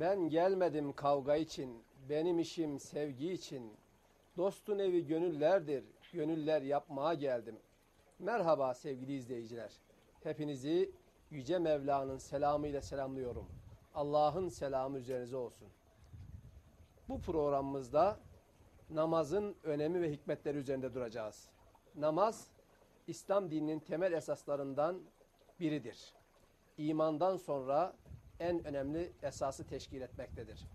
Ben gelmedim kavga için, benim işim sevgi için. Dostun evi gönüllerdir, gönüller yapmaya geldim. Merhaba sevgili izleyiciler. Hepinizi Yüce Mevla'nın selamıyla selamlıyorum. Allah'ın selamı üzerinize olsun. Bu programımızda namazın önemi ve hikmetleri üzerinde duracağız. Namaz, İslam dininin temel esaslarından biridir. İmandan sonra en önemli esası teşkil etmektedir.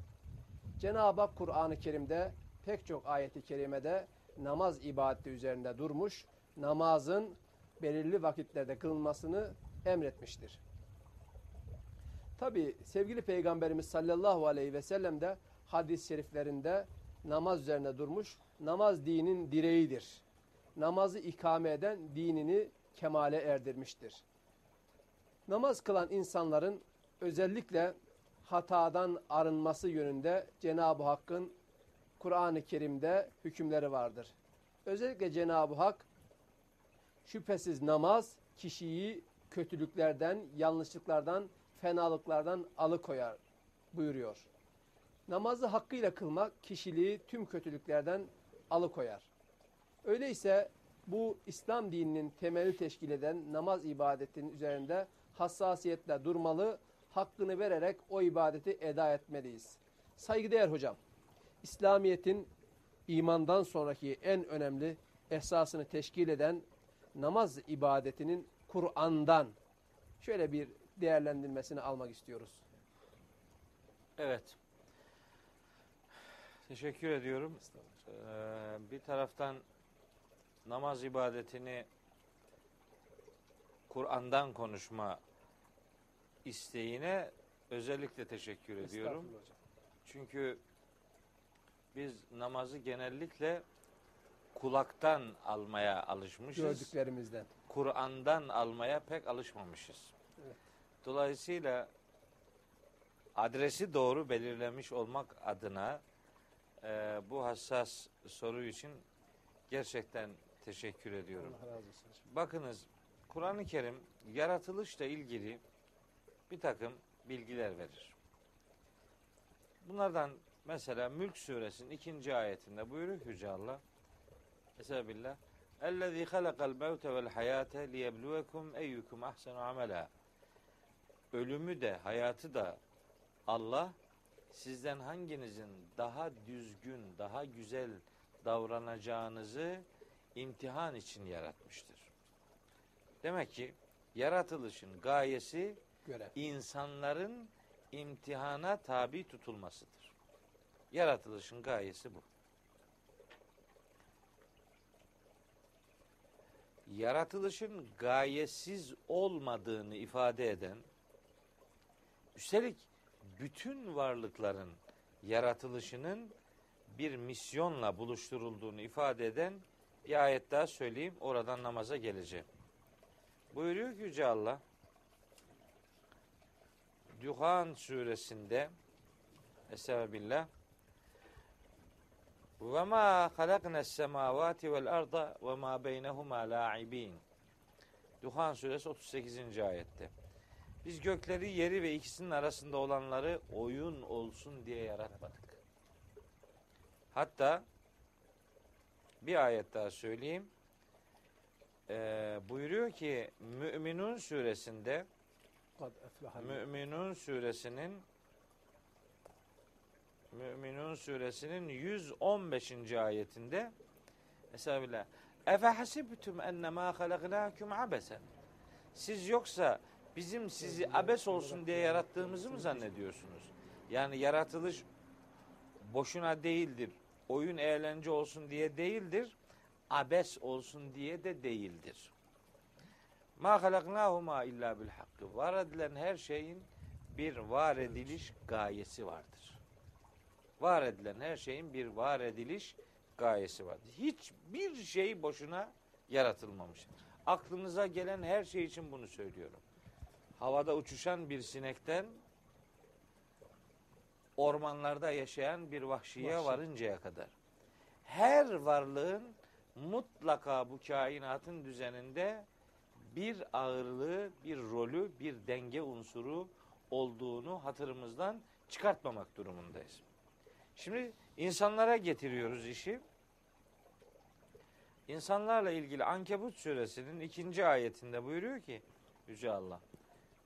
Cenab-ı Hak Kur'an-ı Kerim'de pek çok ayeti kerimede namaz ibadeti üzerinde durmuş, namazın belirli vakitlerde kılınmasını emretmiştir. Tabi sevgili Peygamberimiz sallallahu aleyhi ve sellem de hadis-i şeriflerinde namaz üzerine durmuş. Namaz dinin direğidir. Namazı ikame eden dinini kemale erdirmiştir. Namaz kılan insanların özellikle hatadan arınması yönünde Cenab-ı Hakk'ın Kur'an-ı Kerim'de hükümleri vardır. Özellikle Cenab-ı Hak şüphesiz namaz kişiyi kötülüklerden, yanlışlıklardan, fenalıklardan alıkoyar buyuruyor. Namazı hakkıyla kılmak kişiliği tüm kötülüklerden alıkoyar. Öyleyse bu İslam dininin temeli teşkil eden namaz ibadetinin üzerinde hassasiyetle durmalı, hakkını vererek o ibadeti eda etmeliyiz. Saygıdeğer hocam, İslamiyet'in imandan sonraki en önemli esasını teşkil eden namaz ibadetinin Kur'an'dan şöyle bir değerlendirmesini almak istiyoruz. Evet. Teşekkür ediyorum. Ee, bir taraftan namaz ibadetini Kur'an'dan konuşma isteğine özellikle teşekkür ediyorum. Çünkü biz namazı genellikle kulaktan almaya alışmışız. Gördüklerimizden. Kur'an'dan almaya pek alışmamışız. Evet. Dolayısıyla adresi doğru belirlemiş olmak adına e, bu hassas soru için gerçekten teşekkür ediyorum. Allah razı olsun. Bakınız Kur'an-ı Kerim yaratılışla ilgili bir takım bilgiler verir. Bunlardan mesela Mülk suresinin ikinci ayetinde buyuruyor Yüce Allah. Esebillah. Ellezî halakal mevte vel hayate liyebluvekum eyyukum ahsenu. Ölümü de hayatı da Allah sizden hanginizin daha düzgün, daha güzel davranacağınızı imtihan için yaratmıştır. Demek ki yaratılışın gayesi Görev. insanların imtihana tabi tutulmasıdır. Yaratılışın gayesi bu. Yaratılışın gayesiz olmadığını ifade eden, üstelik bütün varlıkların yaratılışının bir misyonla buluşturulduğunu ifade eden bir ayet daha söyleyeyim. Oradan namaza geleceğim. Buyuruyor ki Yüce Allah Duhan suresinde Estağfirullah ve ma halakna semavati vel arda ve ma beynehuma la'ibin. Duhan suresi 38. ayette. Biz gökleri, yeri ve ikisinin arasında olanları oyun olsun diye yaratmadık. Hatta bir ayet daha söyleyeyim. Ee, buyuruyor ki Müminun suresinde Müminun suresinin Müminun suresinin 115. ayetinde Estağfirullah. Efe hasibtum ennemâ halaknâküm abesen. Siz yoksa bizim sizi abes olsun diye yarattığımızı mı zannediyorsunuz? Yani yaratılış boşuna değildir. Oyun eğlence olsun diye değildir. Abes olsun diye de değildir. Ma halaknahuma illa bil hakkı. Var edilen her şeyin bir var ediliş gayesi vardır. Var edilen her şeyin bir var ediliş gayesi vardır. Hiçbir şey boşuna yaratılmamış. Aklınıza gelen her şey için bunu söylüyorum. Havada uçuşan bir sinekten ormanlarda yaşayan bir vahşiye Vahşi. varıncaya kadar. Her varlığın mutlaka bu kainatın düzeninde bir ağırlığı, bir rolü, bir denge unsuru olduğunu hatırımızdan çıkartmamak durumundayız. Şimdi insanlara getiriyoruz işi. İnsanlarla ilgili Ankebut suresinin ikinci ayetinde buyuruyor ki Yüce Allah.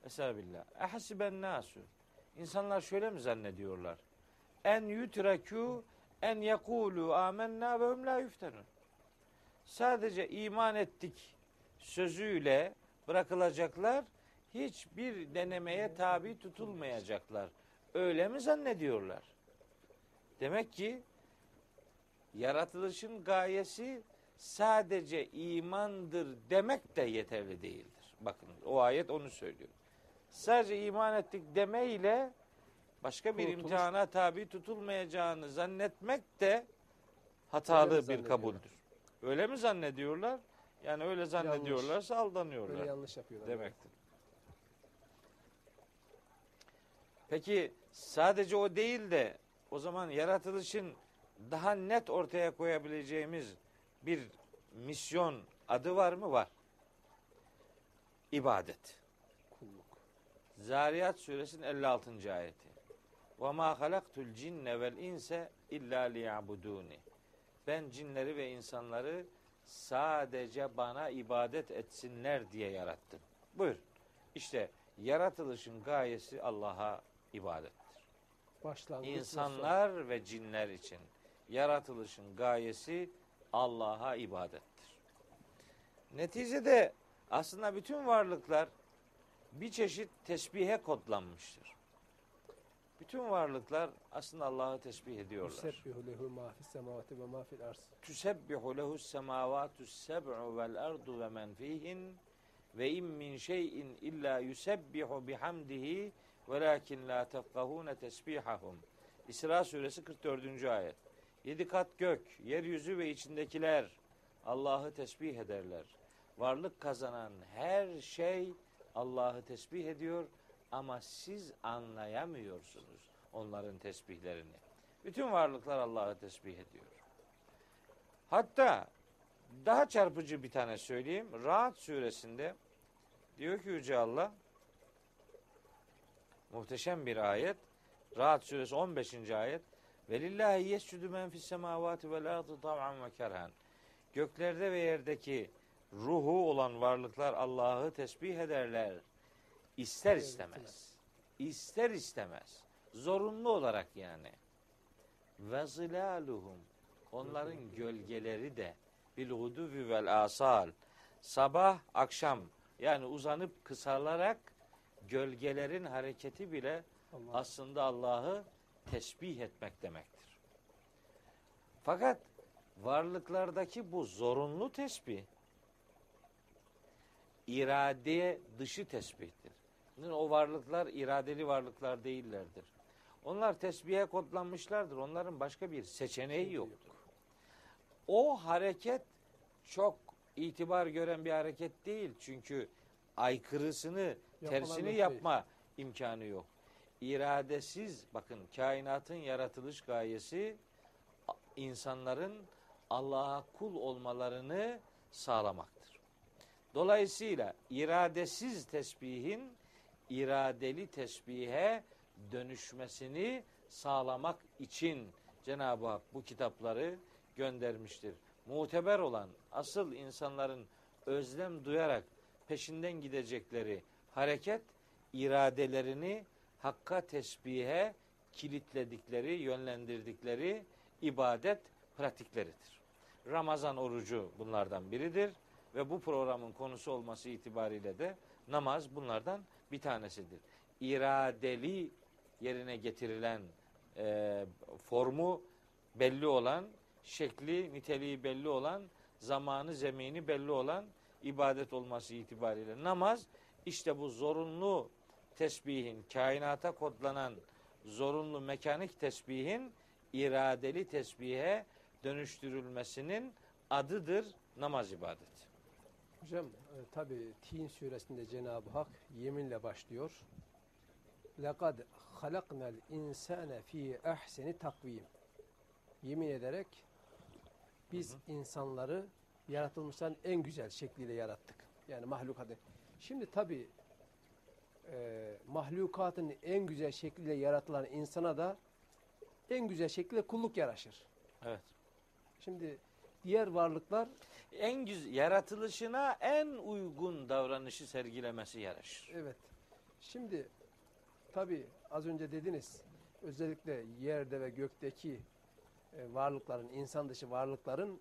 Estağfirullah. Ehasiben nasu. İnsanlar şöyle mi zannediyorlar? En yutrakû en yekulu amennâ ve hum la yuftenun. Sadece iman ettik sözüyle bırakılacaklar. Hiçbir denemeye tabi tutulmayacaklar. Öyle mi zannediyorlar? Demek ki yaratılışın gayesi sadece imandır demek de yeterli değildir. Bakın o ayet onu söylüyor. Sadece iman ettik demeyle başka bir Kurtuluş- imtihana tabi tutulmayacağını zannetmek de hatalı bir kabuldür. Öyle mi zannediyorlar? Yani öyle zannediyorlarsa aldanıyorlar Böyle yanlış yapıyorlar. demektir. Peki sadece o değil de o zaman yaratılışın daha net ortaya koyabileceğimiz bir misyon adı var mı? Var. İbadet. Kulluk. Zariyat suresinin 56. ayeti. Ve ma halaktul cinne vel inse illa liyabuduni. Ben cinleri ve insanları sadece bana ibadet etsinler diye yarattım. Buyur. İşte yaratılışın gayesi Allah'a ibadettir. Başlangıç. İnsanlar ve cinler için yaratılışın gayesi Allah'a ibadettir. Neticede aslında bütün varlıklar bir çeşit tesbihe kodlanmıştır. Bütün varlıklar aslında Allah'ı tesbih ediyorlar. Yusebbihu lehu ma fis semavati ve ma fil arz. Tüsebbihu lehu's semavatus seb'u vel ardu ve men fihin ve in min şeyin illa yusebbihu bihamdihi velakin la tefkahune tesbihahum. İsra suresi 44. ayet. Yedi kat gök, yeryüzü ve içindekiler Allah'ı tesbih ederler. Varlık kazanan her şey Allah'ı tesbih ediyor ama siz anlayamıyorsunuz onların tesbihlerini. Bütün varlıklar Allah'ı tesbih ediyor. Hatta daha çarpıcı bir tane söyleyeyim. Rahat suresinde diyor ki Yüce Allah muhteşem bir ayet. Rahat suresi 15. ayet. Velillahi yescudu men fis semavati vel ardı tav'an ve kerhan. Göklerde ve yerdeki ruhu olan varlıklar Allah'ı tesbih ederler. İster istemez. İster istemez. Zorunlu olarak yani. Ve zilaluhum. Onların gölgeleri de bil huduvi vel asal. Sabah akşam yani uzanıp kısalarak gölgelerin hareketi bile Allah. aslında Allah'ı tesbih etmek demektir. Fakat varlıklardaki bu zorunlu tesbih irade dışı tesbihtir. O varlıklar iradeli varlıklar değillerdir. Onlar tesbihe kodlanmışlardır. Onların başka bir seçeneği yoktur. O hareket çok itibar gören bir hareket değil. Çünkü aykırısını, tersini şey. yapma imkanı yok. İradesiz, bakın kainatın yaratılış gayesi insanların Allah'a kul olmalarını sağlamaktır. Dolayısıyla iradesiz tesbihin iradeli tesbihe dönüşmesini sağlamak için Cenab-ı Hak bu kitapları göndermiştir. Muteber olan asıl insanların özlem duyarak peşinden gidecekleri hareket iradelerini hakka tesbihe kilitledikleri, yönlendirdikleri ibadet pratikleridir. Ramazan orucu bunlardan biridir ve bu programın konusu olması itibariyle de namaz bunlardan bir tanesidir. İradeli yerine getirilen e, formu belli olan, şekli, niteliği belli olan, zamanı, zemini belli olan ibadet olması itibariyle namaz işte bu zorunlu tesbihin, kainata kodlanan zorunlu mekanik tesbihin iradeli tesbihe dönüştürülmesinin adıdır namaz ibadeti. Hocam e, tabi Tin suresinde Cenab-ı Hak yeminle başlıyor. Lekad halaknal insane fi ahseni takvim. Yemin ederek biz insanları yaratılmışların en güzel şekliyle yarattık. Yani mahlukat. Şimdi tabi e, mahlukatın en güzel şekliyle yaratılan insana da en güzel şekilde kulluk yaraşır. Evet. Şimdi diğer varlıklar En güzel yaratılışına en uygun davranışı sergilemesi yaraşır. evet. Şimdi tabi az önce dediniz özellikle yerde ve gökteki e, varlıkların, insan dışı varlıkların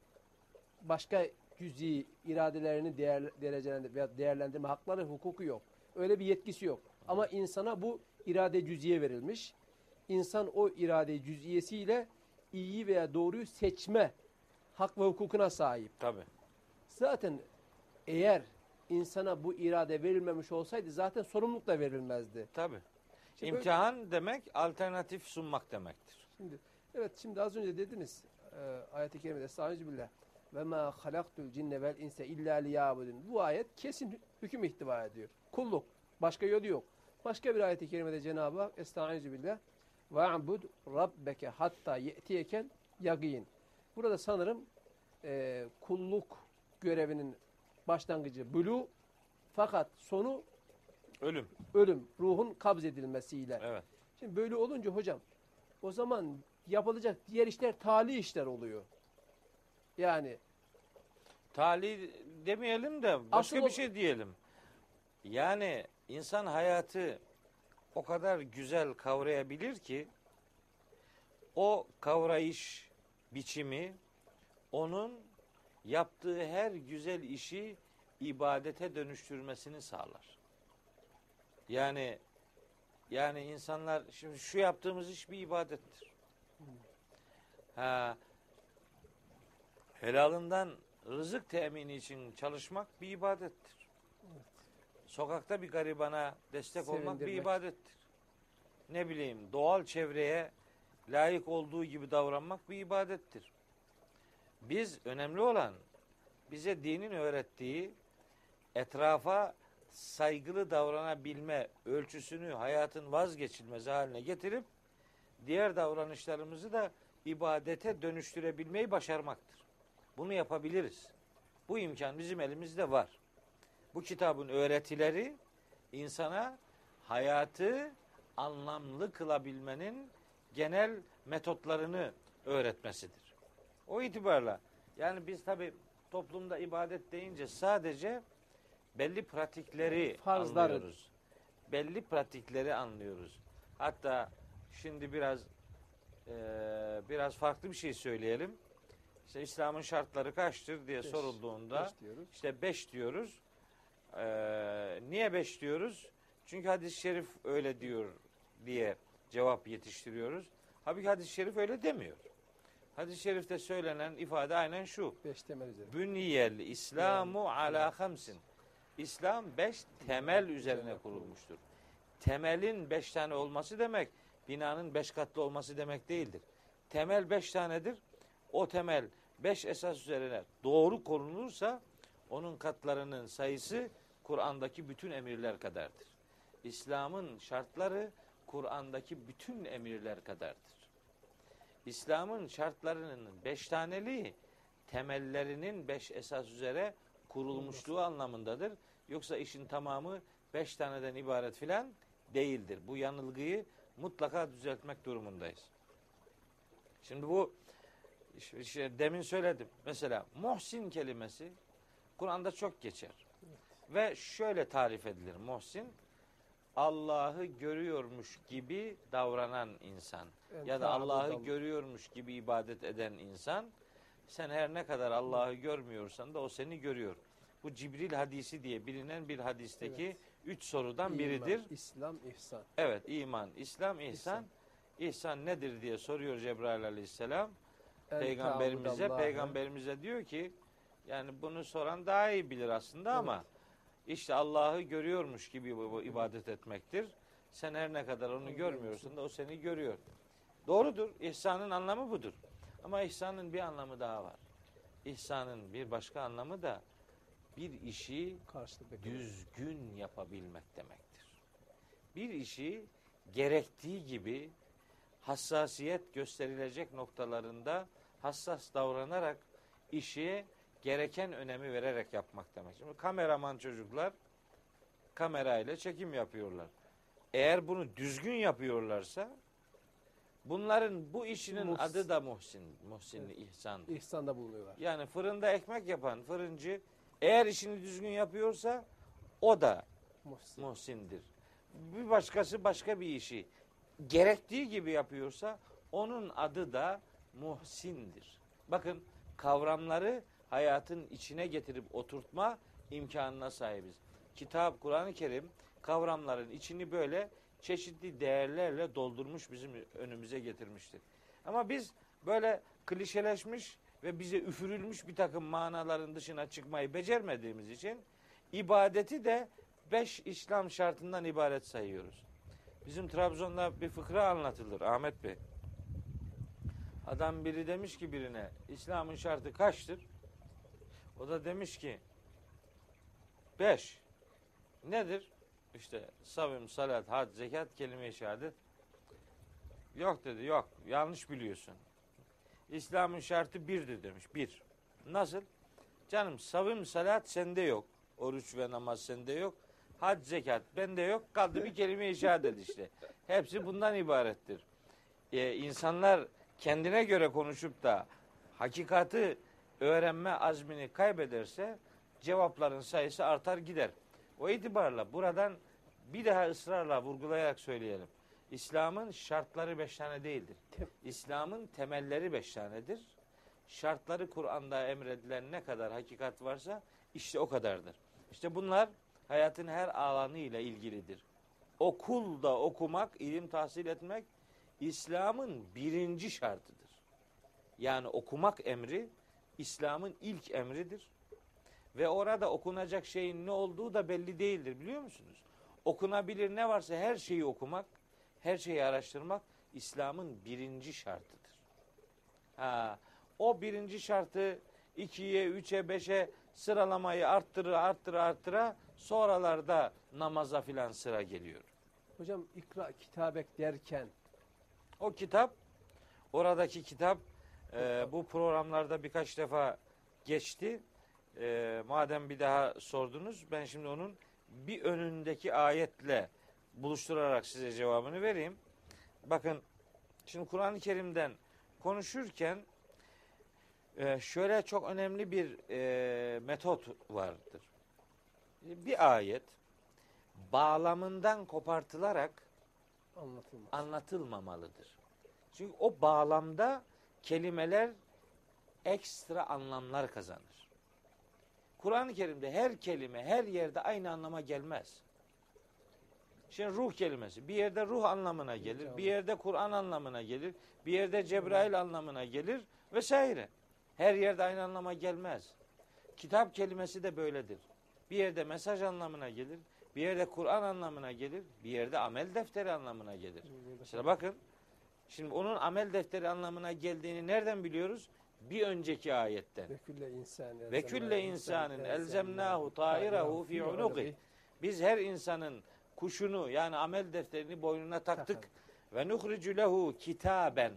başka cüzi iradelerini değer, derecelendirme veya değerlendirme hakları, hukuku yok. Öyle bir yetkisi yok. Ama insana bu irade cüziye verilmiş. İnsan o irade cüziyesiyle iyi veya doğruyu seçme hak ve hukukuna sahip. Tabi. Zaten eğer insana bu irade verilmemiş olsaydı zaten sorumluluk da verilmezdi. Tabi. Şimdi böyle- İmtihan demek alternatif sunmak demektir. Şimdi evet şimdi az önce dediniz e, ayet-i kerimede Estaizu billah ve ma halaktul cinne vel inse illa liyabudun. Bu ayet kesin hüküm ihtiva ediyor. Kulluk. Başka yolu yok. Başka bir ayet-i kerimede Cenab-ı Hak Estaizu billah ve abud rabbeke hatta ye'tiyeken yagin. Burada sanırım e, kulluk görevinin başlangıcı bulu fakat sonu Ölüm. ölüm, ruhun kabz edilmesiyle. Evet. Şimdi böyle olunca hocam o zaman yapılacak diğer işler tali işler oluyor. Yani Tali demeyelim de başka Asıl bir şey diyelim. Yani insan hayatı o kadar güzel kavrayabilir ki o kavrayış biçimi onun yaptığı her güzel işi ibadete dönüştürmesini sağlar. Yani yani insanlar şimdi şu yaptığımız iş bir ibadettir. Ha, helalından rızık temini için çalışmak bir ibadettir. Sokakta bir garibana destek olmak bir ibadettir. Ne bileyim doğal çevreye layık olduğu gibi davranmak bir ibadettir. Biz önemli olan bize dinin öğrettiği etrafa saygılı davranabilme ölçüsünü hayatın vazgeçilmez haline getirip diğer davranışlarımızı da ibadete dönüştürebilmeyi başarmaktır. Bunu yapabiliriz. Bu imkan bizim elimizde var. Bu kitabın öğretileri insana hayatı anlamlı kılabilmenin genel metotlarını öğretmesidir. O itibarla yani biz tabi toplumda ibadet deyince sadece belli pratikleri Farzları. anlıyoruz. Belli pratikleri anlıyoruz. Hatta şimdi biraz eee, biraz farklı bir şey söyleyelim. İşte İslam'ın şartları kaçtır diye Beş. sorulduğunda beş diyoruz. işte beş diyoruz. Ee, niye beş diyoruz? Çünkü hadis-i şerif öyle diyor diye cevap yetiştiriyoruz. Halbuki hadis-i şerif öyle demiyor. Hadis-i şerifte söylenen ifade aynen şu. Beş temel üzerine. Bünniyel İslamu ala hamsin. İslam beş temel üzerine kurulmuştur. Temelin beş tane olması demek, binanın beş katlı olması demek değildir. Temel beş tanedir. O temel beş esas üzerine doğru korunursa onun katlarının sayısı Kur'an'daki bütün emirler kadardır. İslam'ın şartları Kur'an'daki bütün emirler kadardır. İslam'ın şartlarının beş taneliği temellerinin beş esas üzere kurulmuşluğu anlamındadır. Yoksa işin tamamı beş taneden ibaret filan değildir. Bu yanılgıyı mutlaka düzeltmek durumundayız. Şimdi bu işte- demin söyledim. Mesela muhsin kelimesi Kur'an'da çok geçer. Ve şöyle tarif edilir muhsin. Allah'ı görüyormuş gibi davranan insan ya da Allah'ı görüyormuş gibi ibadet eden insan sen her ne kadar Allah'ı görmüyorsan da o seni görüyor. Bu Cibril hadisi diye bilinen bir hadisteki Evet. üç sorudan İman, biridir. İslam, ihsan. Evet iman, İslam, ihsan. İhsan nedir diye soruyor Cebrail aleyhisselam En peygamberimize. Peygamberimize diyor ki yani bunu soran daha iyi bilir aslında ama işte Allah'ı görüyormuş gibi bu- ibadet etmektir. Sen her ne kadar onu görmüyorsun da o seni görüyor. Doğrudur. İhsanın anlamı budur. Ama ihsanın bir anlamı daha var. İhsanın bir başka anlamı da bir işi düzgün yapabilmek demektir. Bir işi gerektiği gibi hassasiyet gösterilecek noktalarında hassas davranarak işi gereken önemi vererek yapmak demek. Şimdi kameraman çocuklar kamerayla çekim yapıyorlar. eğer bunu düzgün yapıyorlarsa bunların bu işinin Muhs- adı da muhsin, muhsinli ihsan. İhsanda bulunuyorlar. Yani fırında ekmek yapan fırıncı eğer işini düzgün yapıyorsa o da Muhsin. muhsindir. Bir başkası başka bir işi gerektiği gibi yapıyorsa onun adı da muhsindir. Bakın kavramları hayatın içine getirip oturtma imkanına sahibiz. Kitap, Kur'an-ı Kerim kavramların içini böyle çeşitli değerlerle doldurmuş bizim önümüze getirmiştir. Ama biz böyle klişeleşmiş ve bize üfürülmüş bir takım manaların dışına çıkmayı becermediğimiz için ibadeti de beş İslam şartından ibaret sayıyoruz. Bizim Trabzon'da bir fıkra anlatılır Ahmet Bey. Adam biri demiş ki birine İslam'ın şartı kaçtır? O da demiş ki beş. Nedir? İşte savim, salat, had, zekat, kelime-i şehadet. Yok dedi, yok. Yanlış biliyorsun. İslam'ın şartı birdir demiş. Bir. Nasıl? Canım savim, salat sende yok. Oruç ve namaz sende yok. Hac, zekat bende yok. Kaldı bir kelime-i şehadet işte. Hepsi bundan ibarettir. Ee, insanlar kendine göre konuşup da hakikati öğrenme azmini kaybederse cevapların sayısı artar gider. O itibarla buradan bir daha ısrarla vurgulayarak söyleyelim. İslam'ın şartları beş tane değildir. İslam'ın temelleri beş tanedir. Şartları Kur'an'da emredilen ne kadar hakikat varsa işte o kadardır. İşte bunlar hayatın her alanıyla ilgilidir. Okulda okumak, ilim tahsil etmek İslam'ın birinci şartıdır. Yani okumak emri İslam'ın ilk emridir. Ve orada okunacak şeyin ne olduğu da belli değildir biliyor musunuz? Okunabilir ne varsa her şeyi okumak, her şeyi araştırmak İslam'ın birinci şartıdır. Ha, o birinci şartı ikiye, üçe, beşe sıralamayı arttıra arttıra arttıra sonralarda namaza filan sıra geliyor. Hocam ikra kitabek derken O kitap, oradaki kitap e, bu programlarda birkaç defa geçti. E, madem bir daha sordunuz, ben şimdi onun bir önündeki ayetle buluşturarak size cevabını vereyim. Bakın, şimdi Kur'an-ı Kerim'den konuşurken e, şöyle çok önemli bir e, metot vardır. Bir ayet bağlamından kopartılarak anlatılmaz. anlatılmamalıdır. Çünkü o bağlamda kelimeler ekstra anlamlar kazanır. Kur'an-ı Kerim'de her kelime her yerde aynı anlama gelmez. Şimdi ruh kelimesi bir yerde ruh anlamına gelir, bir yerde Kur'an anlamına gelir, bir yerde Cebrail anlamına gelir vesaire. Her yerde aynı anlama gelmez. Kitap kelimesi de böyledir. Bir yerde mesaj anlamına gelir, bir yerde Kur'an anlamına gelir, bir yerde amel defteri anlamına gelir. Mesela bakın, şimdi onun amel defteri anlamına geldiğini nereden biliyoruz? Bir önceki ayetten. Ve külle insanın elzemnahu ta'irahu fi unuqi. Biz her insanın kuşunu yani amel defterini boynuna taktık. Ve nuhricu lehu kitaben.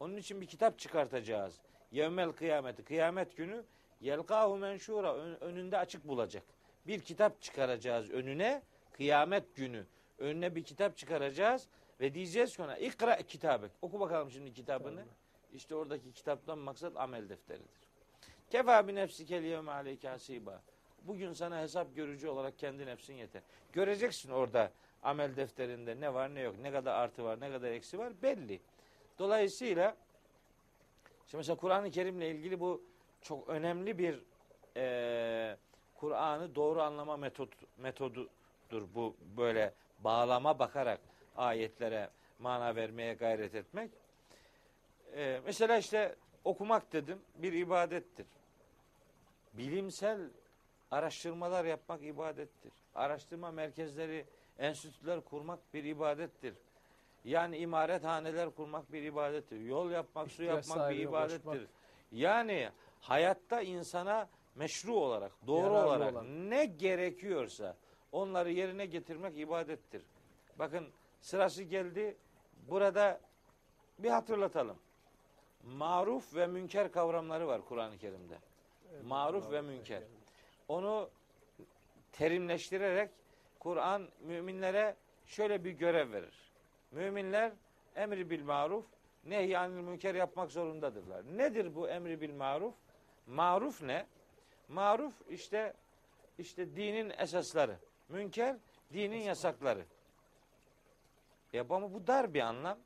Onun için bir kitap çıkartacağız. Yevmel kıyameti. Kıyamet günü yelkahu menşura ön- önünde açık bulacak. Bir kitap çıkaracağız önüne kıyamet günü. Önüne bir kitap çıkaracağız ve diyeceğiz ona ikra kitabek. Oku bakalım şimdi kitabını. İşte oradaki kitaptan maksat amel defteridir. Kefa bi nefsikel yevme aleyke hasiba. Bugün sana hesap görücü olarak kendi nefsin yeter. Göreceksin orada amel defterinde ne var ne yok, ne kadar artı var, ne kadar eksi var belli. Dolayısıyla şimdi mesela Kur'an-ı Kerim'le ilgili bu çok önemli bir eee, Kur'an'ı doğru anlama metot, metodudur bu böyle bağlama bakarak ayetlere mana vermeye gayret etmek. Eee, mesela işte okumak dedim bir ibadettir. Bilimsel araştırmalar yapmak ibadettir. Araştırma merkezleri, enstitüler kurmak bir ibadettir. Yani imarethaneler kurmak bir ibadettir. Yol yapmak, su yapmak bir ibadettir. koşmak. Yani hayatta insana meşru olarak, doğru Yararlı olarak olan. ne gerekiyorsa onları yerine getirmek ibadettir. Bakın sırası geldi. Burada bir hatırlatalım. Maruf ve münker kavramları var Kur'an-ı Kerim'de. Maruf ve münker. Onu terimleştirerek Kur'an müminlere şöyle bir görev verir. Müminler emri bil maruf, nehyanil münker yapmak zorundadırlar. Nedir bu emri bil maruf? Maruf ne? Maruf işte işte dinin esasları. Münker dinin yasakları. Ya ama bu dar bir anlam.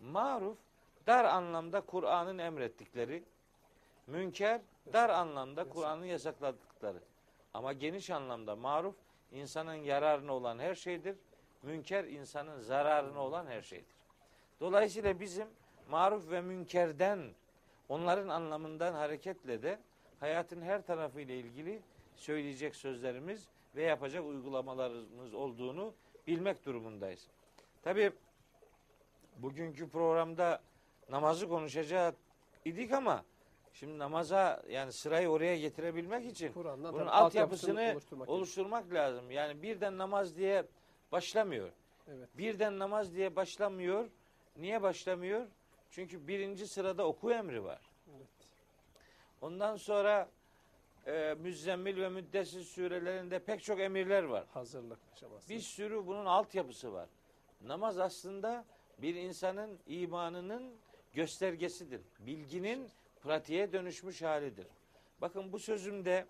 Maruf dar anlamda Kur'an'ın emrettikleri. Münker dar anlamda Kur'an'ın yasakladıkları. Ama geniş anlamda maruf insanın yararına olan her şeydir. Münker insanın zararına olan her şeydir. Dolayısıyla bizim maruf ve münkerden onların anlamından hareketle de hayatın her tarafıyla ilgili söyleyecek sözlerimiz ve yapacak uygulamalarımız olduğunu bilmek durumundayız. Tabi bugünkü programda namazı konuşacak idik ama şimdi namaza yani sırayı oraya getirebilmek için Kur'an'dan bunun tabii altyapısını oluşturmak. oluşturmak lazım. Yani birden namaz diye başlamıyor. Evet. Birden namaz diye başlamıyor. Niye başlamıyor? Çünkü birinci sırada oku emri var. Evet. Ondan sonra e, Müzzemmil ve Müddessir surelerinde pek çok emirler var. Hazırlık aşaması. Bir sürü bunun altyapısı var. Namaz aslında bir insanın imanının göstergesidir. Bilginin pratiğe dönüşmüş halidir. Bakın bu sözümde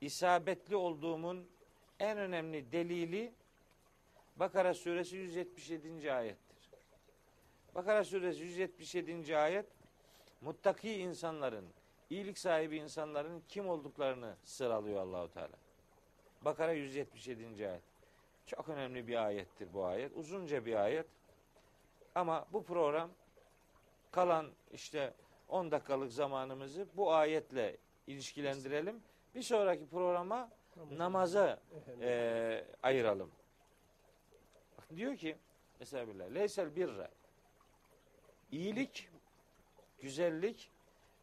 isabetli olduğumun en önemli delili Bakara suresi 177. ayettir. Bakara suresi 177. ayet muttaki insanların, iyilik sahibi insanların kim olduklarını sıralıyor Allahu Teala. Bakara 177. ayet. Çok önemli bir ayettir bu ayet. Uzunca bir ayet. Ama bu program kalan işte 10 dakikalık zamanımızı bu ayetle ilişkilendirelim. Bir sonraki programa namaza e, ayıralım. Bak diyor ki mesela billah leysel birre iyilik güzellik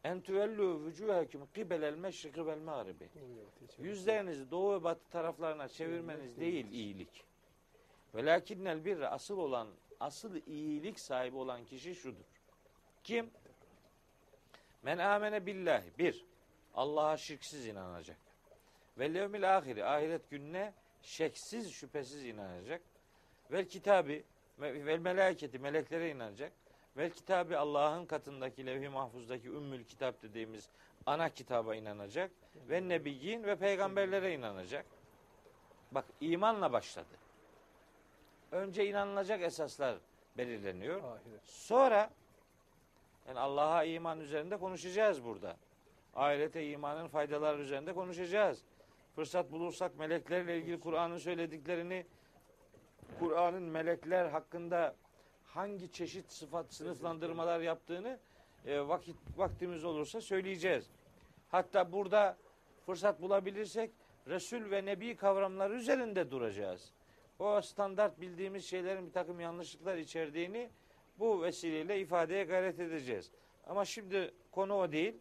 en tüvellu vücuhekum kibelel meşriki vel mağribi yüzlerinizi doğu ve batı taraflarına çevirmeniz değil iyilik. Velakinnel birre asıl olan asıl iyilik sahibi olan kişi şudur. Kim? Men amene billahi. Bir, Allah'a şirksiz inanacak. Ve levmil ahiri. Ahiret gününe şeksiz şüphesiz inanacak. Vel kitabi vel meleketi meleklere inanacak. Vel kitabi Allah'ın katındaki levh-i mahfuzdaki ümmül kitap dediğimiz ana kitaba inanacak. Ve nebiyyin ve peygamberlere inanacak. Bak imanla başladı. Önce inanılacak esaslar belirleniyor. Sonra yani Allah'a iman üzerinde konuşacağız burada. Ahirete imanın faydaları üzerinde konuşacağız. Fırsat bulursak meleklerle ilgili Kur'an'ın söylediklerini Kur'an'ın melekler hakkında hangi çeşit sıfat sınıflandırmalar yaptığını e, vakit vaktimiz olursa söyleyeceğiz. Hatta burada fırsat bulabilirsek Resul ve Nebi kavramları üzerinde duracağız. O standart bildiğimiz şeylerin bir takım yanlışlıklar içerdiğini bu vesileyle ifadeye gayret edeceğiz. Ama şimdi konu o değil.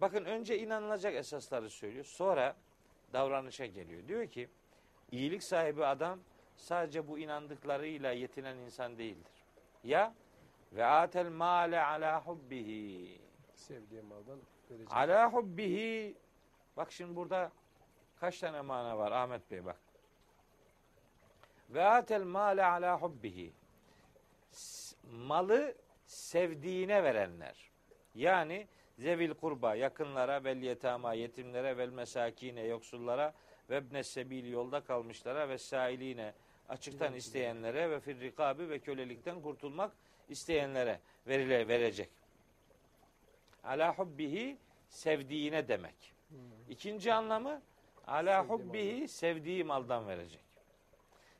Bakın önce inanılacak esasları söylüyor. Sonra davranışa geliyor. Diyor ki iyilik sahibi adam sadece bu inandıklarıyla yetinen insan değildir. Ya ve atel male ala hubbihi. Sevdiği maldan verecek. Ala hubbihi. Bak şimdi burada kaç tane mana var Ahmet Bey bak. Ve atel male ala hubbihi. Malı sevdiğine verenler. Yani zevil kurba yakınlara vel yetama yetimlere vel mesakine yoksullara ve ibne sebil yolda kalmışlara ve sailine açıktan isteyenlere ve firrikabi ve kölelikten kurtulmak isteyenlere verile verecek. Ala hubbihi sevdiğine demek. İkinci anlamı ala hubbihi sevdiği maldan verecek.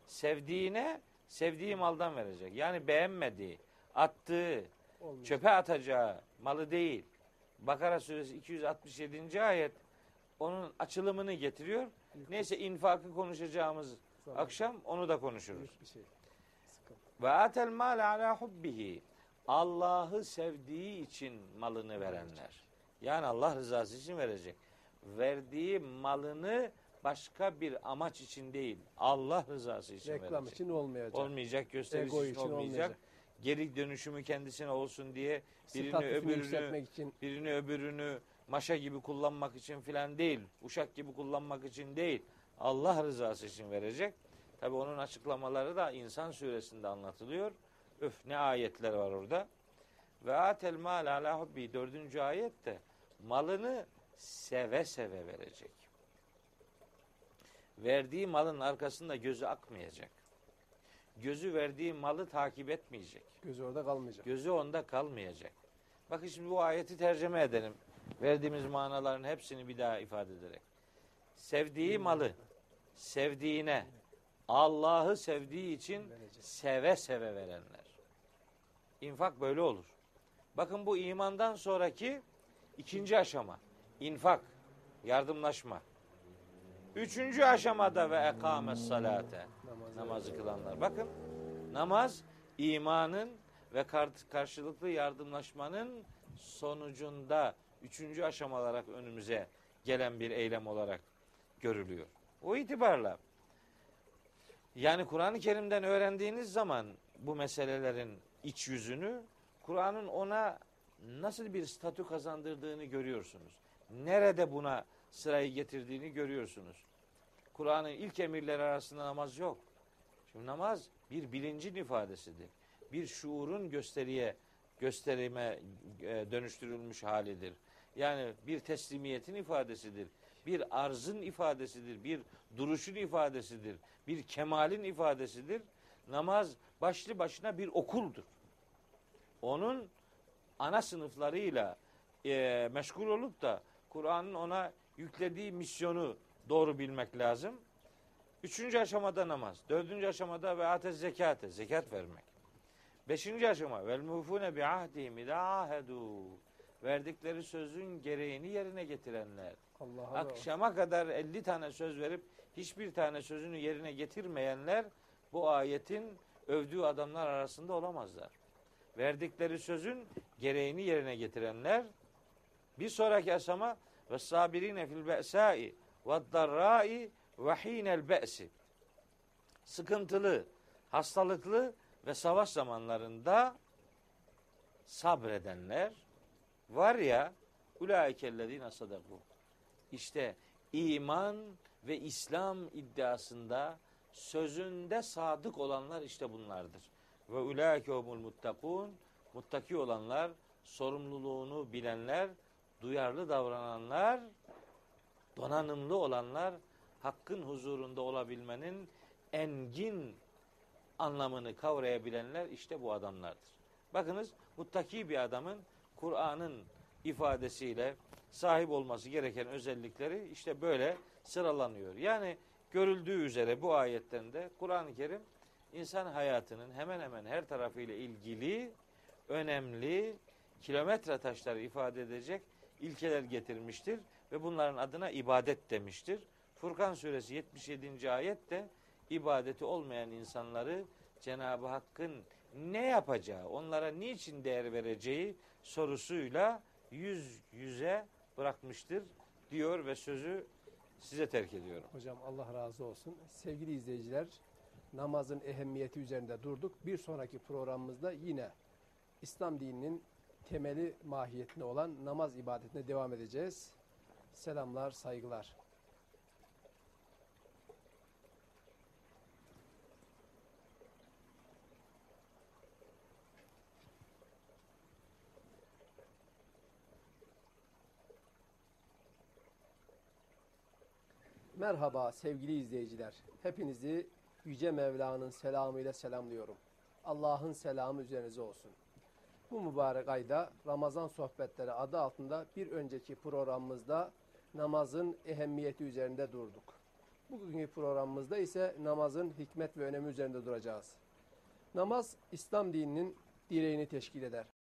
Sevdiğine sevdiği maldan verecek. Yani beğenmediği, attığı, Olmayacak. çöpe atacağı malı değil. Bakara suresi 267. ayet onun açılımını getiriyor. Neyse infakı konuşacağımız Zaman. akşam onu da konuşuruz. Şey. Ve atel mal ala hubbihi. Allah'ı sevdiği için malını verenler. Yani Allah rızası için verecek. Verdiği malını başka bir amaç için değil, Allah rızası için Reklam verecek. için olmayacak. olmayacak, gösteriş Ego için, için olmayacak. olmayacak. Geri dönüşümü kendisine olsun diye birini Statüsünü öbürünü için birini öbürünü maşa gibi kullanmak için filan değil. Uşak gibi kullanmak için değil. Allah rızası için verecek. Tabi onun açıklamaları da İnsan suresinde anlatılıyor. Öf ne ayetler var orada. Ve atel mal ala hubbi dördüncü ayette malını seve seve verecek. Verdiği malın arkasında gözü akmayacak. Gözü verdiği malı takip etmeyecek. Gözü orada kalmayacak. Gözü onda kalmayacak. Bakın şimdi bu ayeti tercüme edelim. Verdiğimiz manaların hepsini bir daha ifade ederek. Sevdiği malı sevdiğine Allah'ı sevdiği için seve seve verenler. İnfak böyle olur. Bakın bu imandan sonraki ikinci aşama. İnfak, yardımlaşma. Üçüncü aşamada ve ekames salate. Namazı, Namazı kılanlar. Bakın namaz imanın ve kar- karşılıklı yardımlaşmanın sonucunda üçüncü aşama olarak önümüze gelen bir eylem olarak görülüyor. O itibarla yani Kur'an-ı Kerim'den öğrendiğiniz zaman bu meselelerin iç yüzünü Kur'an'ın ona nasıl bir statü kazandırdığını görüyorsunuz. Nerede buna sırayı getirdiğini görüyorsunuz. Kur'an'ın ilk emirleri arasında namaz yok. Şimdi namaz bir bilincin ifadesidir. Bir şuurun gösteriye gösterime e, dönüştürülmüş halidir. Yani bir teslimiyetin ifadesidir. Bir arzın ifadesidir. Bir duruşun ifadesidir. Bir kemalin ifadesidir. Namaz başlı başına bir okuldur. Onun ana sınıflarıyla e, meşgul olup da Kur'an'ın ona yüklediği misyonu doğru bilmek lazım. Üçüncü aşamada namaz. Dördüncü aşamada ve ates zekate. Zekat vermek. Beşinci aşama vel mufune bi ahdihim idâ ahedû. Verdikleri sözün gereğini yerine getirenler. Allah'a da Akşama kadar 50 tane söz verip hiçbir tane sözünü yerine getirmeyenler bu ayetin övdüğü adamlar arasında olamazlar. Verdikleri sözün gereğini yerine getirenler bir sonraki aşama ve sabirine fil be'sai ve hinel be'si. Sıkıntılı, hastalıklı ve savaş zamanlarında sabredenler var ya ulaikellezine sadaku. İşte iman ve İslam iddiasında sözünde sadık olanlar işte bunlardır. Ve ulaike humul muttakun muttaki olanlar, sorumluluğunu bilenler, duyarlı davrananlar, donanımlı olanlar, hakkın huzurunda olabilmenin engin anlamını kavrayabilenler işte bu adamlardır. Bakınız muttaki bir adamın Kur'an'ın ifadesiyle sahip olması gereken özellikleri işte böyle sıralanıyor. Yani görüldüğü üzere bu ayetten de Kur'an-ı Kerim insan hayatının hemen hemen her tarafıyla ilgili önemli kilometre taşları ifade edecek ilkeler getirmiştir ve bunların adına ibadet demiştir. Furkan suresi 77. ayet de ibadeti olmayan insanları Cenab-ı Hakk'ın ne yapacağı, onlara niçin değer vereceği sorusuyla yüz yüze bırakmıştır diyor ve sözü size terk ediyorum. Hocam Allah razı olsun. Sevgili izleyiciler, namazın ehemmiyeti üzerinde durduk. Bir sonraki programımızda yine İslam dininin temeli mahiyetinde olan namaz ibadetine devam edeceğiz. Selamlar, saygılar. Merhaba sevgili izleyiciler. Hepinizi Yüce Mevla'nın selamıyla selamlıyorum. Allah'ın selamı üzerinize olsun. Bu mübarek ayda Ramazan sohbetleri adı altında bir önceki programımızda namazın ehemmiyeti üzerinde durduk. Bugünkü programımızda ise namazın hikmet ve önemi üzerinde duracağız. Namaz İslam dininin direğini teşkil eder.